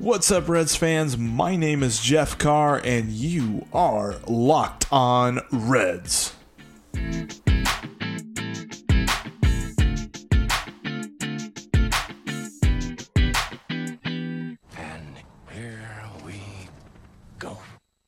What's up, Reds fans? My name is Jeff Carr, and you are locked on Reds. And here we go.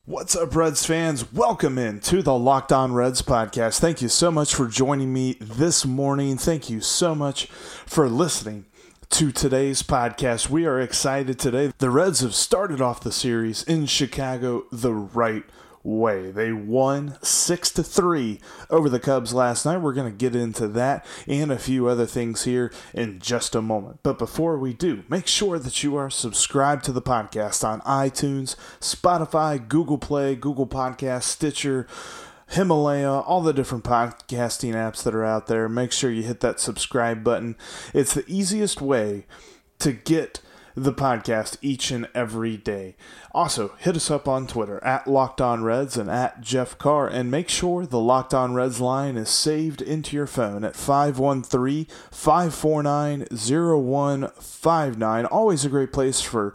What's up, Reds fans? Welcome in to the Locked On Reds podcast. Thank you so much for joining me this morning. Thank you so much for listening to today's podcast. We are excited today. The Reds have started off the series in Chicago the right way. They won 6 to 3 over the Cubs last night. We're going to get into that and a few other things here in just a moment. But before we do, make sure that you are subscribed to the podcast on iTunes, Spotify, Google Play, Google Podcast, Stitcher, Himalaya, all the different podcasting apps that are out there. Make sure you hit that subscribe button. It's the easiest way to get the podcast each and every day. Also, hit us up on Twitter at Locked On Reds and at Jeff Carr, and make sure the Locked On Reds line is saved into your phone at 513 549 0159. Always a great place for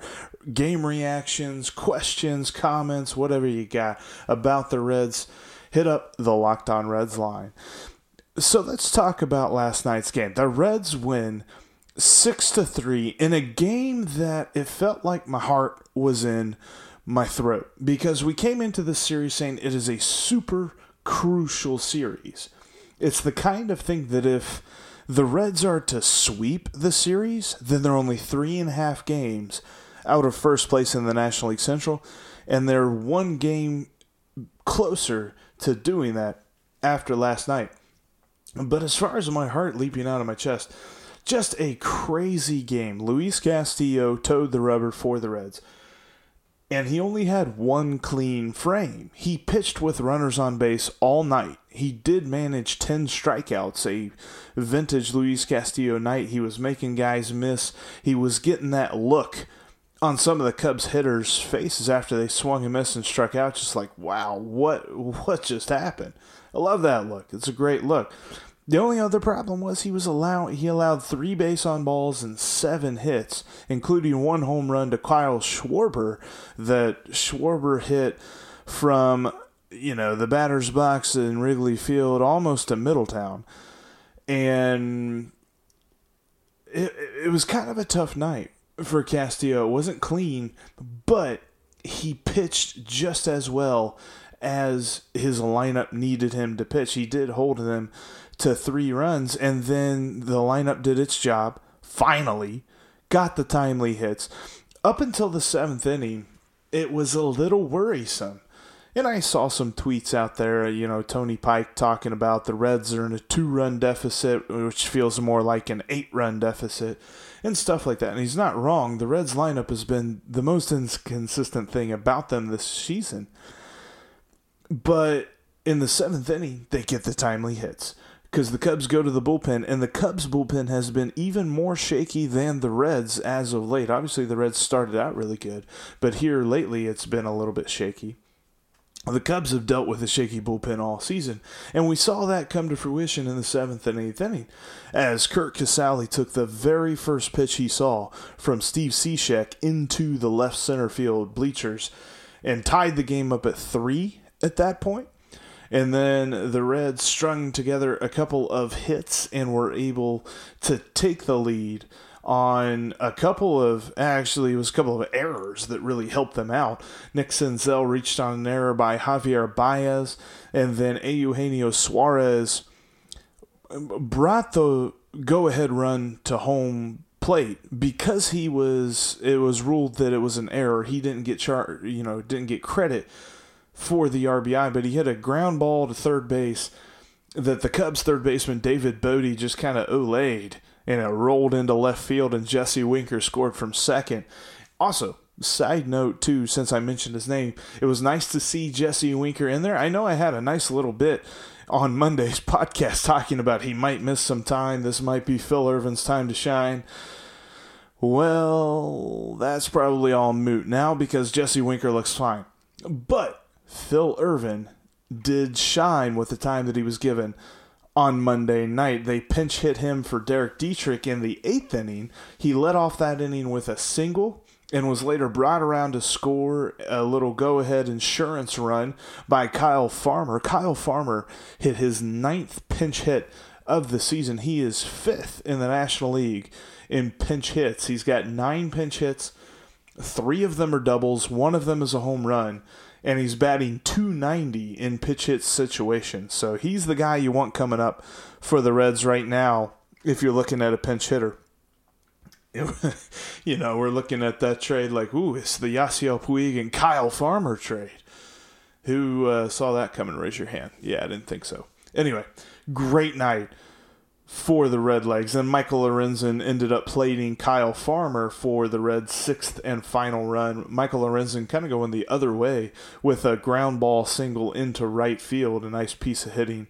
game reactions, questions, comments, whatever you got about the Reds. Hit up the Locked On Reds line. So let's talk about last night's game. The Reds win six to three in a game that it felt like my heart was in my throat because we came into this series saying it is a super crucial series. It's the kind of thing that if the Reds are to sweep the series, then they're only three and a half games out of first place in the National League Central, and they're one game closer to doing that after last night. But as far as my heart leaping out of my chest, just a crazy game. Luis Castillo towed the rubber for the Reds. And he only had one clean frame. He pitched with runners on base all night. He did manage 10 strikeouts, a vintage Luis Castillo night. He was making guys miss. He was getting that look on some of the Cubs hitters' faces after they swung and missed and struck out, just like, wow, what what just happened? I love that look. It's a great look. The only other problem was he was allowed he allowed three base on balls and seven hits, including one home run to Kyle Schwarber that Schwarber hit from you know the batter's box in Wrigley Field almost to Middletown. And it, it was kind of a tough night for Castillo. Wasn't clean, but he pitched just as well as his lineup needed him to pitch. He did hold them to three runs, and then the lineup did its job. Finally, got the timely hits. Up until the seventh inning, it was a little worrisome. And I saw some tweets out there, you know, Tony Pike talking about the Reds are in a two run deficit, which feels more like an eight run deficit, and stuff like that. And he's not wrong. The Reds lineup has been the most inconsistent thing about them this season. But in the seventh inning, they get the timely hits because the Cubs go to the bullpen, and the Cubs bullpen has been even more shaky than the Reds as of late. Obviously, the Reds started out really good, but here lately it's been a little bit shaky. The Cubs have dealt with a shaky bullpen all season, and we saw that come to fruition in the seventh and eighth inning as Curt Casali took the very first pitch he saw from Steve Cishek into the left center field bleachers and tied the game up at three at that point. And then the Reds strung together a couple of hits and were able to take the lead on a couple of actually it was a couple of errors that really helped them out. Nick Senzel reached on an error by Javier Baez, and then Eugenio Suarez brought the go-ahead run to home plate because he was it was ruled that it was an error. He didn't get char you know didn't get credit for the RBI, but he hit a ground ball to third base that the Cubs third baseman David Bote just kind of olayed and it rolled into left field, and Jesse Winker scored from second. Also, side note too, since I mentioned his name, it was nice to see Jesse Winker in there. I know I had a nice little bit on Monday's podcast talking about he might miss some time. This might be Phil Ervin's time to shine. Well, that's probably all moot now because Jesse Winker looks fine. But Phil Ervin did shine with the time that he was given on Monday night. They pinch hit him for Derek Dietrich in the eighth inning. He led off that inning with a single and was later brought around to score a little go ahead insurance run by Kyle Farmer. Kyle Farmer hit his ninth pinch hit of the season. He is fifth in the National League in pinch hits. He's got nine pinch hits, three of them are doubles, one of them is a home run. And he's batting 290 in pitch hit situations. So he's the guy you want coming up for the Reds right now if you're looking at a pinch hitter. you know, we're looking at that trade like, ooh, it's the Yasiel Puig and Kyle Farmer trade. Who uh, saw that coming? Raise your hand. Yeah, I didn't think so. Anyway, great night for the Redlegs. And Michael Lorenzen ended up plating Kyle Farmer for the Reds' sixth and final run. Michael Lorenzen kind of going the other way with a ground ball single into right field. A nice piece of hitting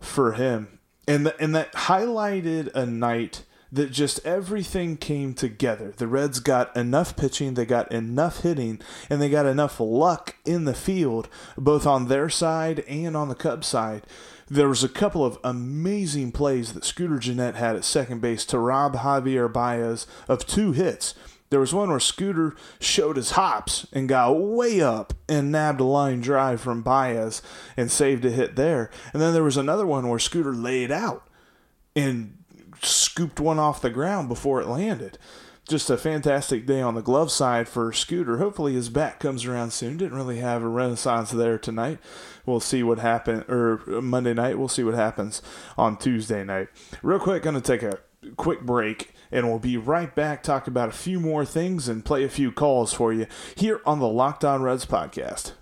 for him. And, the, and that highlighted a night that just everything came together. The Reds got enough pitching, they got enough hitting, and they got enough luck in the field, both on their side and on the Cubs side. There was a couple of amazing plays that Scooter Gennett had at second base to rob Javier Baez of two hits. There was one where Scooter showed his hops and got way up and nabbed a line drive from Baez and saved a hit there. And then there was another one where Scooter laid out and scooped one off the ground before it landed. Just a fantastic day on the glove side for Scooter. Hopefully his back comes around soon. Didn't really have a renaissance there tonight. We'll see what happens, or Monday night. We'll see what happens on Tuesday night. Real quick, going to take a quick break and we'll be right back talk about a few more things and play a few calls for you here on the Locked On Reds podcast.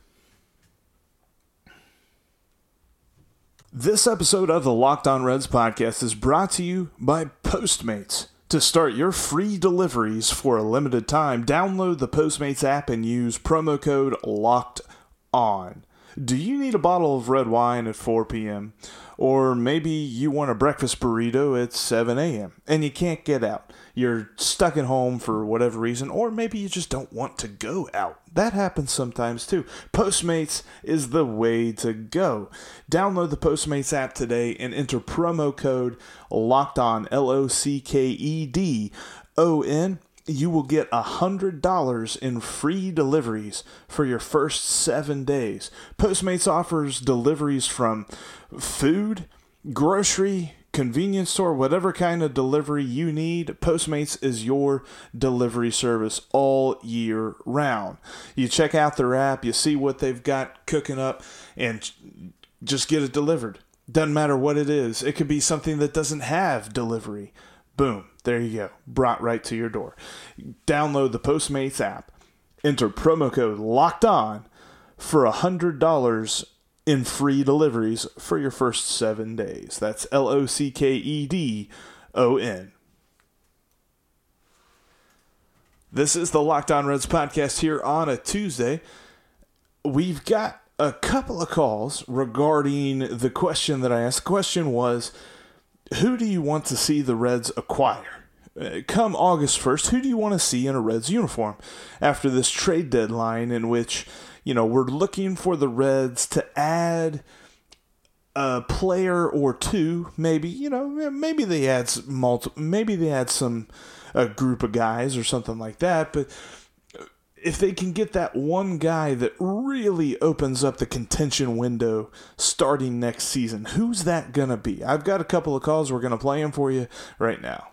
This episode of the Locked On Reds podcast is brought to you by Postmates. To start your free deliveries for a limited time, download the Postmates app and use promo code LOCKED ON. Do you need a bottle of red wine at 4 p.m.? Or maybe you want a breakfast burrito at 7 a.m. and you can't get out. You're stuck at home for whatever reason, or maybe you just don't want to go out. That happens sometimes too. Postmates is the way to go. Download the Postmates app today and enter promo code LOCKED ON, L O C K E D O N you will get $100 in free deliveries for your first seven days. Postmates offers deliveries from food, grocery, convenience store, whatever kind of delivery you need, Postmates is your delivery service all year round. You check out their app, you see what they've got cooking up, and just get it delivered. Doesn't matter what it is, it could be something that doesn't have delivery. Boom, there you go, brought right to your door. Download the Postmates app, enter promo code LOCKED ON for $100 in free deliveries for your first seven days. That's L O C K E D O N. This is the Locked On Reds podcast here on a Tuesday. We've got a couple of calls regarding the question that I asked. The question was Who do you want to see the Reds acquire? Uh, come August 1st, who do you want to see in a Reds uniform after this trade deadline in which you know, we're looking for the Reds to add a player or two, maybe, you know, maybe they add multi, maybe they add some a group of guys or something like that, but if they can get that one guy that really opens up the contention window starting next season, who's that going to be? I've got a couple of calls. We're going to play them for you right now.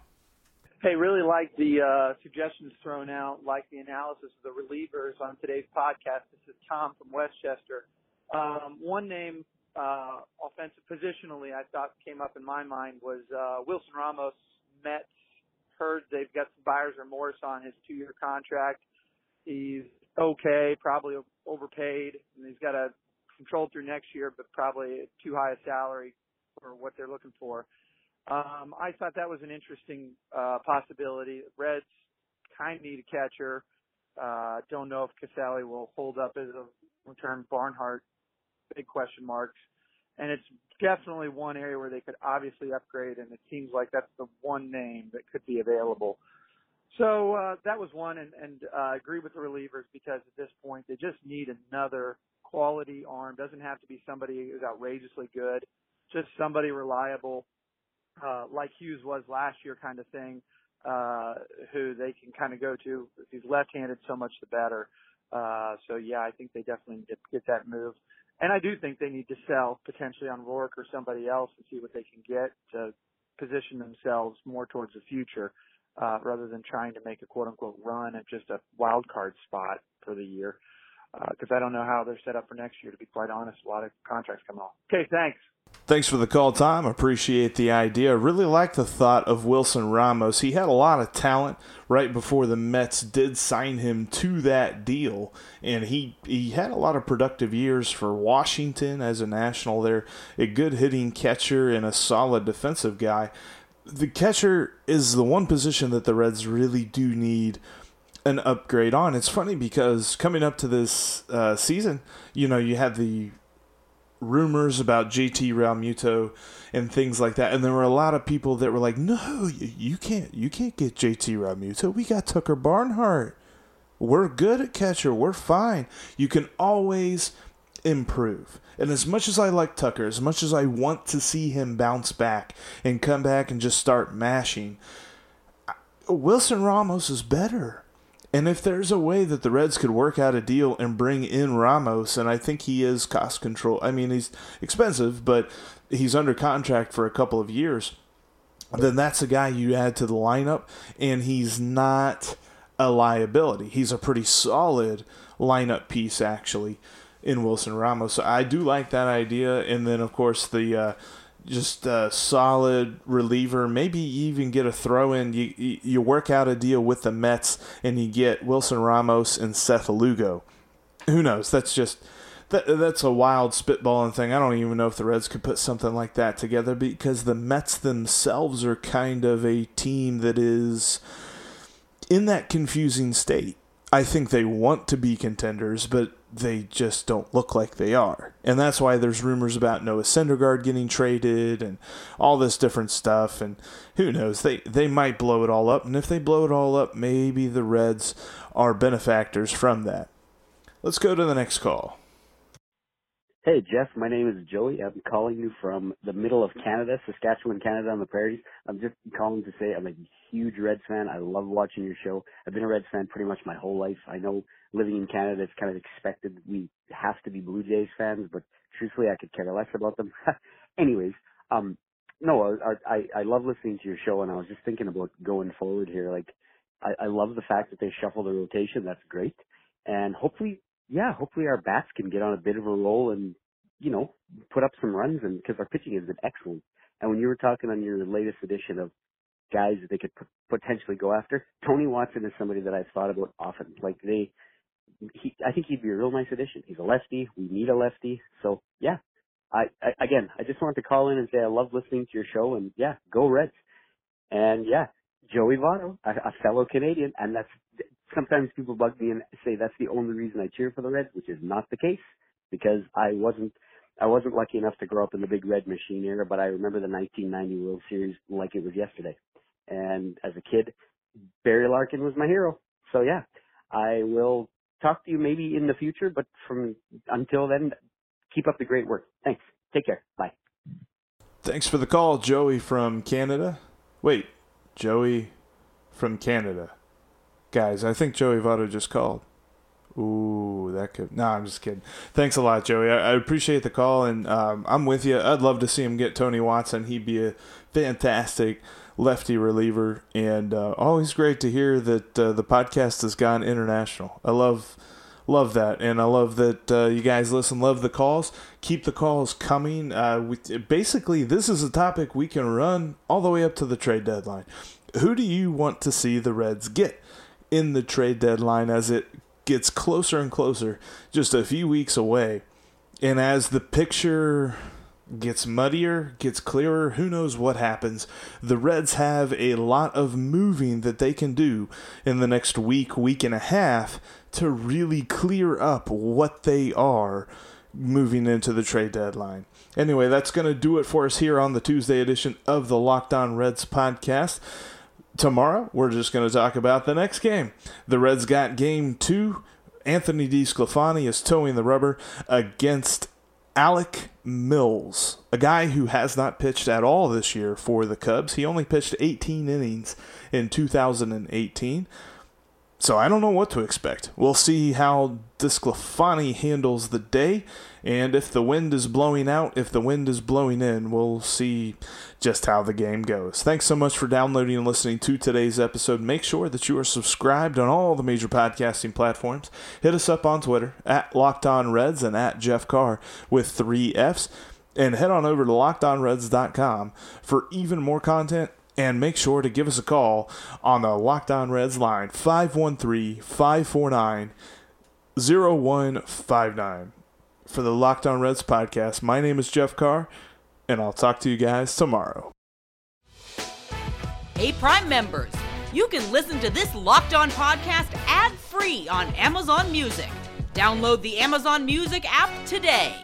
Hey, really like the uh, suggestions thrown out, like the analysis of the relievers on today's podcast. This is Tom from Westchester. Um, one name, uh, offensive positionally, I thought came up in my mind was uh, Wilson Ramos. Mets heard they've got some buyer's remorse on his two-year contract. He's okay, probably overpaid, and he's got a control through next year, but probably too high a salary for what they're looking for. Um, I thought that was an interesting uh, possibility. Reds kind of need a catcher. Uh, don't know if Casali will hold up as a return. Barnhart, big question marks. And it's definitely one area where they could obviously upgrade, and it seems like that's the one name that could be available. So uh, that was one, and, and uh, agree with the relievers because at this point they just need another quality arm. Doesn't have to be somebody who's outrageously good, just somebody reliable, uh, like Hughes was last year, kind of thing, uh, who they can kind of go to. If he's left-handed, so much the better. Uh, so yeah, I think they definitely need to get that move. And I do think they need to sell potentially on Roark or somebody else and see what they can get to position themselves more towards the future uh, rather than trying to make a quote unquote run at just a wild card spot for the year. Because uh, I don't know how they're set up for next year, to be quite honest. A lot of contracts coming off. Okay, thanks. Thanks for the call, Tom. Appreciate the idea. Really like the thought of Wilson Ramos. He had a lot of talent right before the Mets did sign him to that deal, and he he had a lot of productive years for Washington as a national. There, a good hitting catcher and a solid defensive guy. The catcher is the one position that the Reds really do need an upgrade on. It's funny because coming up to this uh, season, you know, you had the rumors about JT Realmuto and things like that, and there were a lot of people that were like, "No, you, you can't, you can't get JT Realmuto. We got Tucker Barnhart. We're good at catcher. We're fine. You can always." Improve. And as much as I like Tucker, as much as I want to see him bounce back and come back and just start mashing, Wilson Ramos is better. And if there's a way that the Reds could work out a deal and bring in Ramos, and I think he is cost control. I mean, he's expensive, but he's under contract for a couple of years. Then that's a guy you add to the lineup, and he's not a liability. He's a pretty solid lineup piece, actually, in Wilson Ramos. So I do like that idea. And then, of course, the uh, just a solid reliever. Maybe you even get a throw in. You you work out a deal with the Mets and you get Wilson Ramos and Seth Lugo. Who knows? That's just that that's a wild spitballing thing. I don't even know if the Reds could put something like that together because the Mets themselves are kind of a team that is in that confusing state. I think they want to be contenders, but they just don't look like they are. And that's why there's rumors about Noah Syndergaard getting traded and all this different stuff. And who knows? They, they might blow it all up. And if they blow it all up, maybe the Reds are benefactors from that. Let's go to the next call. Hey, Jeff. My name is Joey. I'm calling you from the middle of Canada, Saskatchewan, Canada, on the prairies. I'm just calling to say I'm a huge Reds fan. I love watching your show. I've been a Reds fan pretty much my whole life. I know living in Canada, it's kind of expected we have to be Blue Jays fans, but truthfully, I could care less about them. Anyways, um, no, I, I I love listening to your show, and I was just thinking about going forward here. Like, I, I love the fact that they shuffle the rotation. That's great, and hopefully yeah, hopefully our bats can get on a bit of a roll and, you know, put up some runs and because our pitching has been excellent. And when you were talking on your latest edition of guys that they could p- potentially go after, Tony Watson is somebody that I've thought about often. Like they, he, I think he'd be a real nice addition. He's a lefty. We need a lefty. So yeah, I, I again, I just wanted to call in and say I love listening to your show and yeah, go Reds. And yeah, Joey Votto, a, a fellow Canadian, and that's sometimes people bug me and say that's the only reason I cheer for the Reds, which is not the case because I wasn't I wasn't lucky enough to grow up in the big red machine era, but I remember the 1990 World Series like it was yesterday. And as a kid, Barry Larkin was my hero. So yeah, I will talk to you maybe in the future, but from until then, keep up the great work. Thanks. Take care. Bye. Thanks for the call, Joey from Canada. Wait, Joey from Canada. Guys, I think Joey Votto just called. Ooh, that could. No, I'm just kidding. Thanks a lot, Joey. I, I appreciate the call, and um, I'm with you. I'd love to see him get Tony Watson. He'd be a fantastic lefty reliever, and uh, always great to hear that uh, the podcast has gone international. I love love that, and I love that uh, you guys listen. Love the calls. Keep the calls coming. Uh, we, basically, this is a topic we can run all the way up to the trade deadline. Who do you want to see the Reds get in the trade deadline as it gets closer and closer, just a few weeks away? And as the picture gets muddier, gets clearer, who knows what happens. The Reds have a lot of moving that they can do in the next week, week and a half to really clear up what they are moving into the trade deadline. Anyway, that's going to do it for us here on the Tuesday edition of the Locked On Reds podcast. Tomorrow, we're just going to talk about the next game. The Reds got game two. Anthony DeSclafani is towing the rubber against Alec Mills, a guy who has not pitched at all this year for the Cubs. He only pitched 18 innings in 2018. So I don't know what to expect. We'll see how DeSclafani handles the day, and if the wind is blowing out, if the wind is blowing in, we'll see just how the game goes. Thanks so much for downloading and listening to today's episode. Make sure that you are subscribed on all the major podcasting platforms. Hit us up on Twitter at Locked On Reds and at Jeff Carr with three Fs. And head on over to lockedonreds.com for even more content and make sure to give us a call on the Locked On Reds line 513 549 0159. For the Locked On Reds podcast, my name is Jeff Carr, and I'll talk to you guys tomorrow. Hey, Prime members, you can listen to this Locked On podcast ad free on Amazon Music. Download the Amazon Music app today.